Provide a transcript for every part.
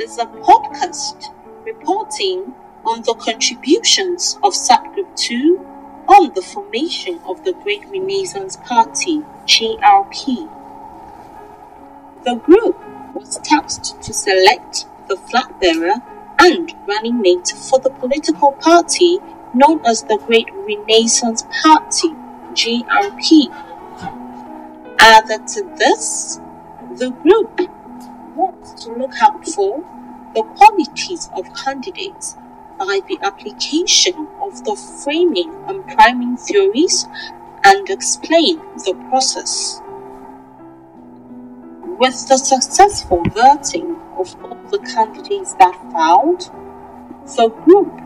is a podcast reporting on the contributions of subgroup 2 on the formation of the Great Renaissance Party, GRP. The group was tasked to select the flag bearer and running mate for the political party known as the Great Renaissance Party, GRP. Added to this, the group to look out for the qualities of candidates by the application of the framing and priming theories and explain the process. With the successful voting of all the candidates that filed, the group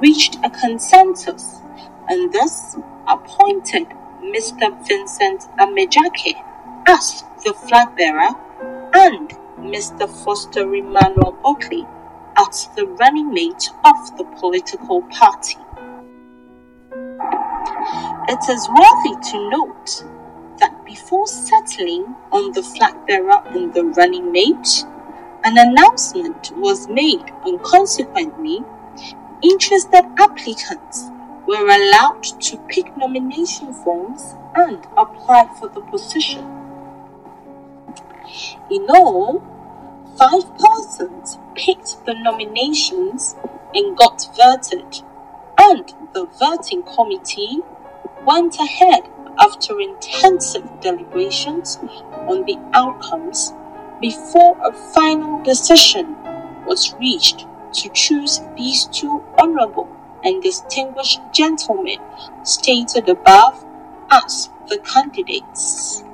reached a consensus and thus appointed Mr. Vincent Amejake as the flag bearer and Mr. Foster Emmanuel Oakley as the running mate of the political party. It is worthy to note that before settling on the flag bearer and the running mate, an announcement was made and consequently, interested applicants were allowed to pick nomination forms and apply for the position. In all, five persons picked the nominations and got voted, and the voting committee went ahead after intensive deliberations on the outcomes before a final decision was reached to choose these two honorable and distinguished gentlemen stated above as the candidates.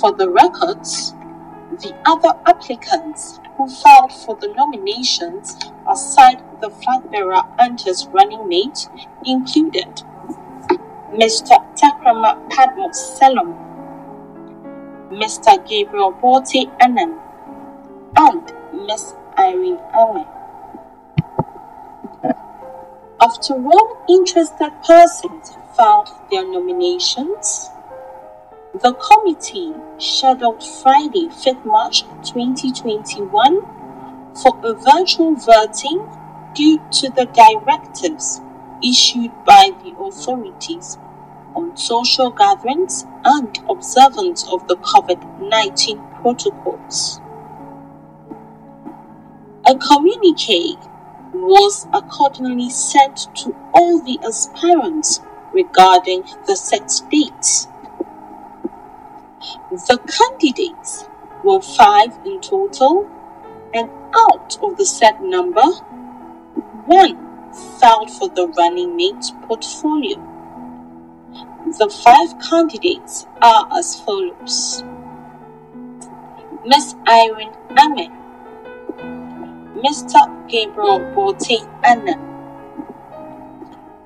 For the records, the other applicants who filed for the nominations aside the flag bearer and his running mate included Mr. Takrama Padmos Selom, Mr. Gabriel Bote Annan, and Miss Irene Owen. After all interested persons filed their nominations, the committee scheduled Friday, 5th March 2021 for a virtual voting due to the directives issued by the authorities on social gatherings and observance of the COVID 19 protocols. A communique was accordingly sent to all the aspirants regarding the set dates. The candidates were five in total, and out of the set number, one filed for the running mate portfolio. The five candidates are as follows Miss Irene Amen, Mr. Gabriel Bote Annan,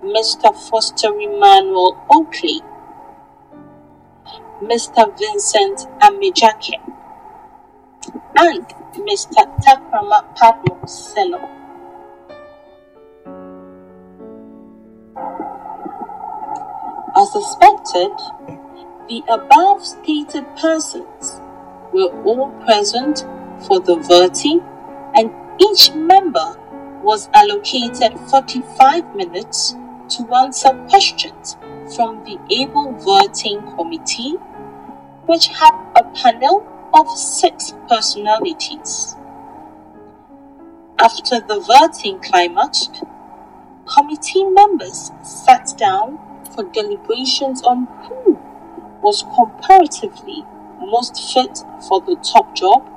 Mr. Foster Emmanuel Oakley, Mr. Vincent Amejake, and Mr. Takrama Padmo Selom. As suspected, the above stated persons were all present for the voting and each member was allocated 45 minutes to answer questions from the able voting committee, which had a panel of six personalities. After the voting climaxed, committee members sat down for deliberations on who was comparatively most fit for the top job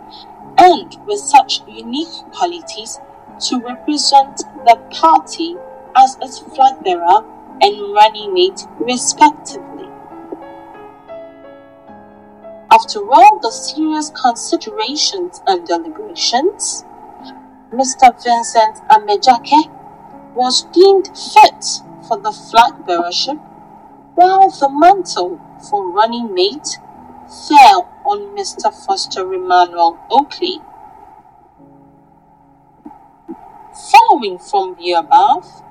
and with such unique qualities to represent the party as its flag bearer and running mate respectively. After all the serious considerations and deliberations, Mr. Vincent Amejake was deemed fit for the flag bearership, while the mantle for running mate fell on Mr. Foster Emmanuel Oakley. Following from the above,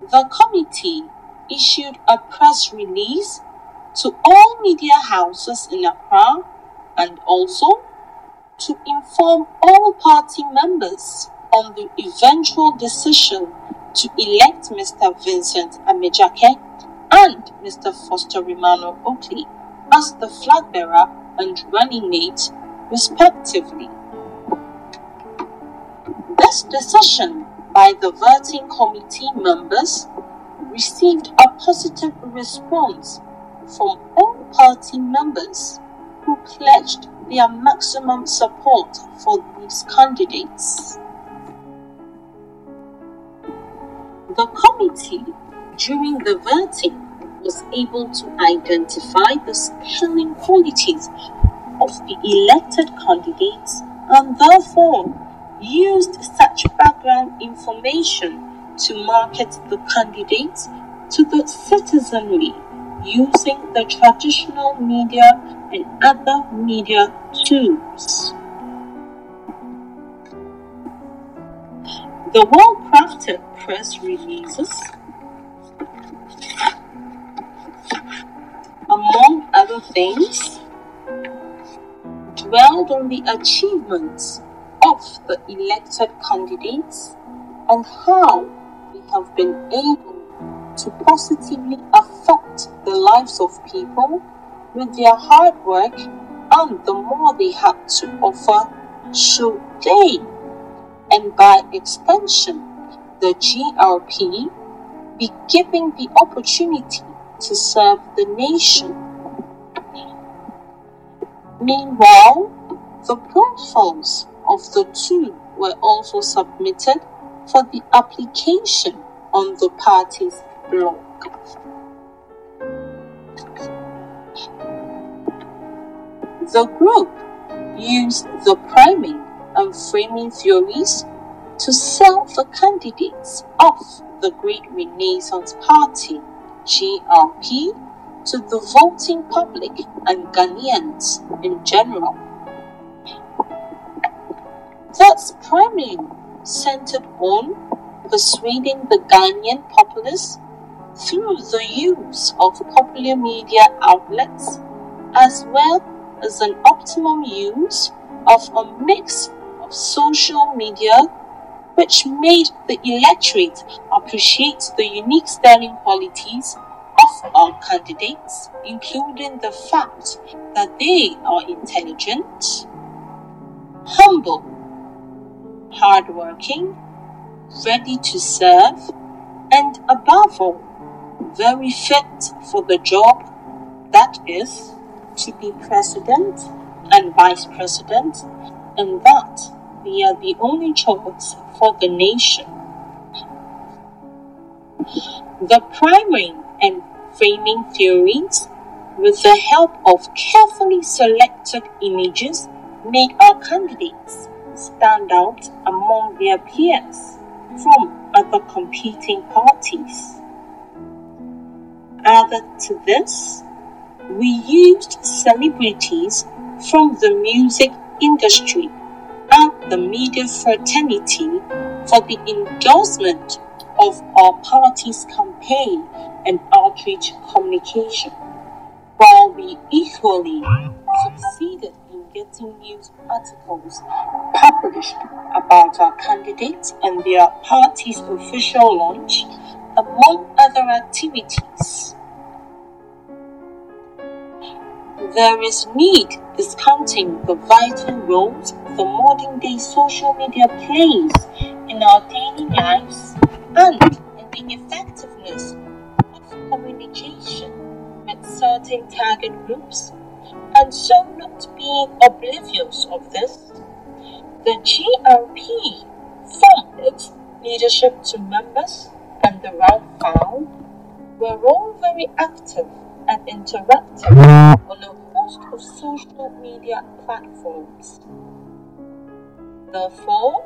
the committee issued a press release to all media houses in Accra and also to inform all party members on the eventual decision to elect Mr. Vincent Amejake and Mr. Foster Emmanuel Oakley as the flag bearer and running mate, respectively. This decision by the voting committee members received a positive response from all party members who pledged their maximum support for these candidates. The committee, during the voting, was able to identify the sterling qualities of the elected candidates and therefore used such background information to market the candidates to the citizenry using the traditional media and other media tools. The well crafted press releases, among other things, dwelled on the achievements of the elected candidates and how they have been able to positively affect the lives of people with their hard work and the more they have to offer should they, and by extension, the GRP, be given the opportunity to serve the nation. Meanwhile, the profiles of the two were also submitted for the application on the party's blog. The group used the priming and framing theories to sell the candidates of the Great Renaissance Party GRP to the voting public and Ghanaians in general. Thus, priming centered on persuading the Ghanaian populace through the use of popular media outlets as well as an optimum use of a mix of social media which made the electorate appreciate the unique sterling qualities of our candidates, including the fact that they are intelligent, humble, hardworking, ready to serve, and above all, very fit for the job that is to be president and vice president, and that they are the only choice for the nation. The priming and framing theories, with the help of carefully selected images, made our candidates stand out among their peers from other competing parties. Added to this, we used celebrities from the music industry and the media fraternity for the endorsement of our party's campaign and outreach communication, while we equally succeeded in getting news articles published about our candidates and their party's official launch, among other activities. There is need discounting the vital roles the modern day social media plays in our daily lives and in the effectiveness of communication with certain target groups, and so not being oblivious of this, the GRP, from its leadership to members and the rank file, were all very active and interactive on a host of social media platforms. Therefore,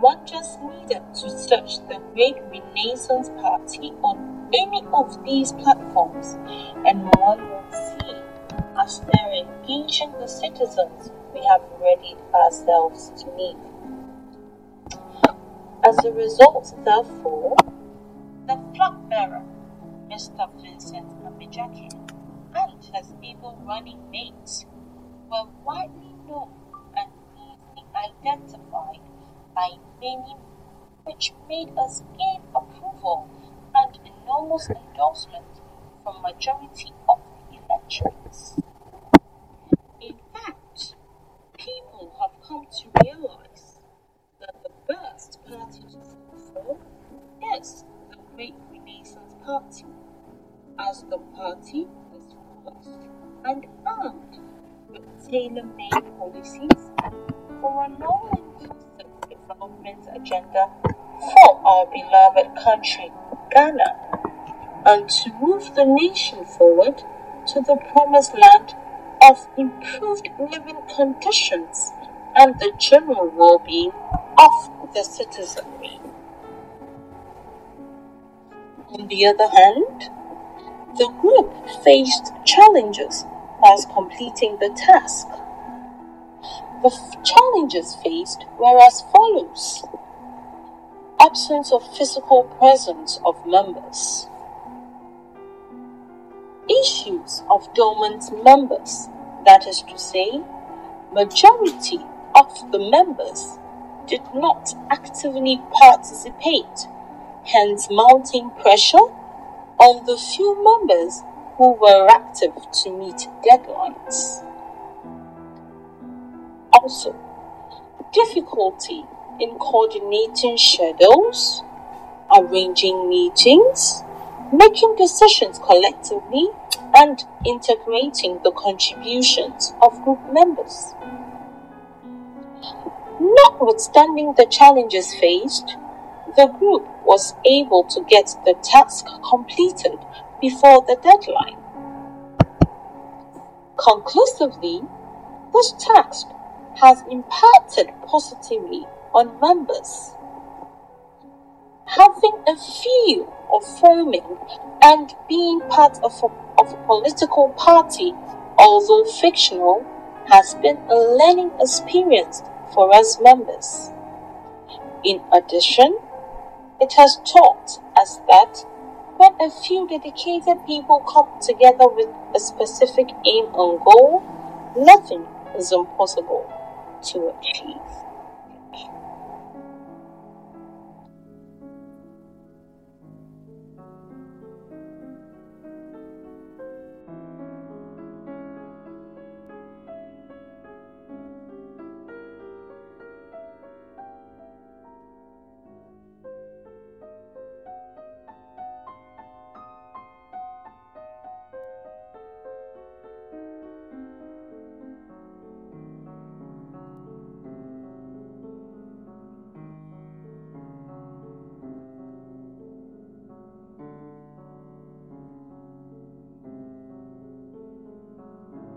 one just needed to search the Great Renaissance Party on any of these platforms, and one will see as they're engaging the citizens we have readied ourselves to meet. As a result, therefore, the Mr. Vincent Amejake, and his able running mates were widely known and easily identified by many which made us gain approval and enormous endorsement from majority of the electorates. The party is focused and armed with tailor-made policies for an all-inclusive development agenda for our beloved country, Ghana, and to move the nation forward to the promised land of improved living conditions and the general well-being of the citizenry. On the other hand, the group faced challenges whilst completing the task. The challenges faced were as follows absence of physical presence of members, issues of dormant members, that is to say, majority of the members did not actively participate, hence mounting pressure on the few members who were active to meet deadlines. Also, difficulty in coordinating schedules, arranging meetings, making decisions collectively, and integrating the contributions of group members. Notwithstanding the challenges faced, the group was able to get the task completed before the deadline. Conclusively, this task has impacted positively on members. Having a feel of forming and being part of a, of a political party, although fictional, has been a learning experience for us members. In addition, it has taught us that when a few dedicated people come together with a specific aim and goal, nothing is impossible to achieve.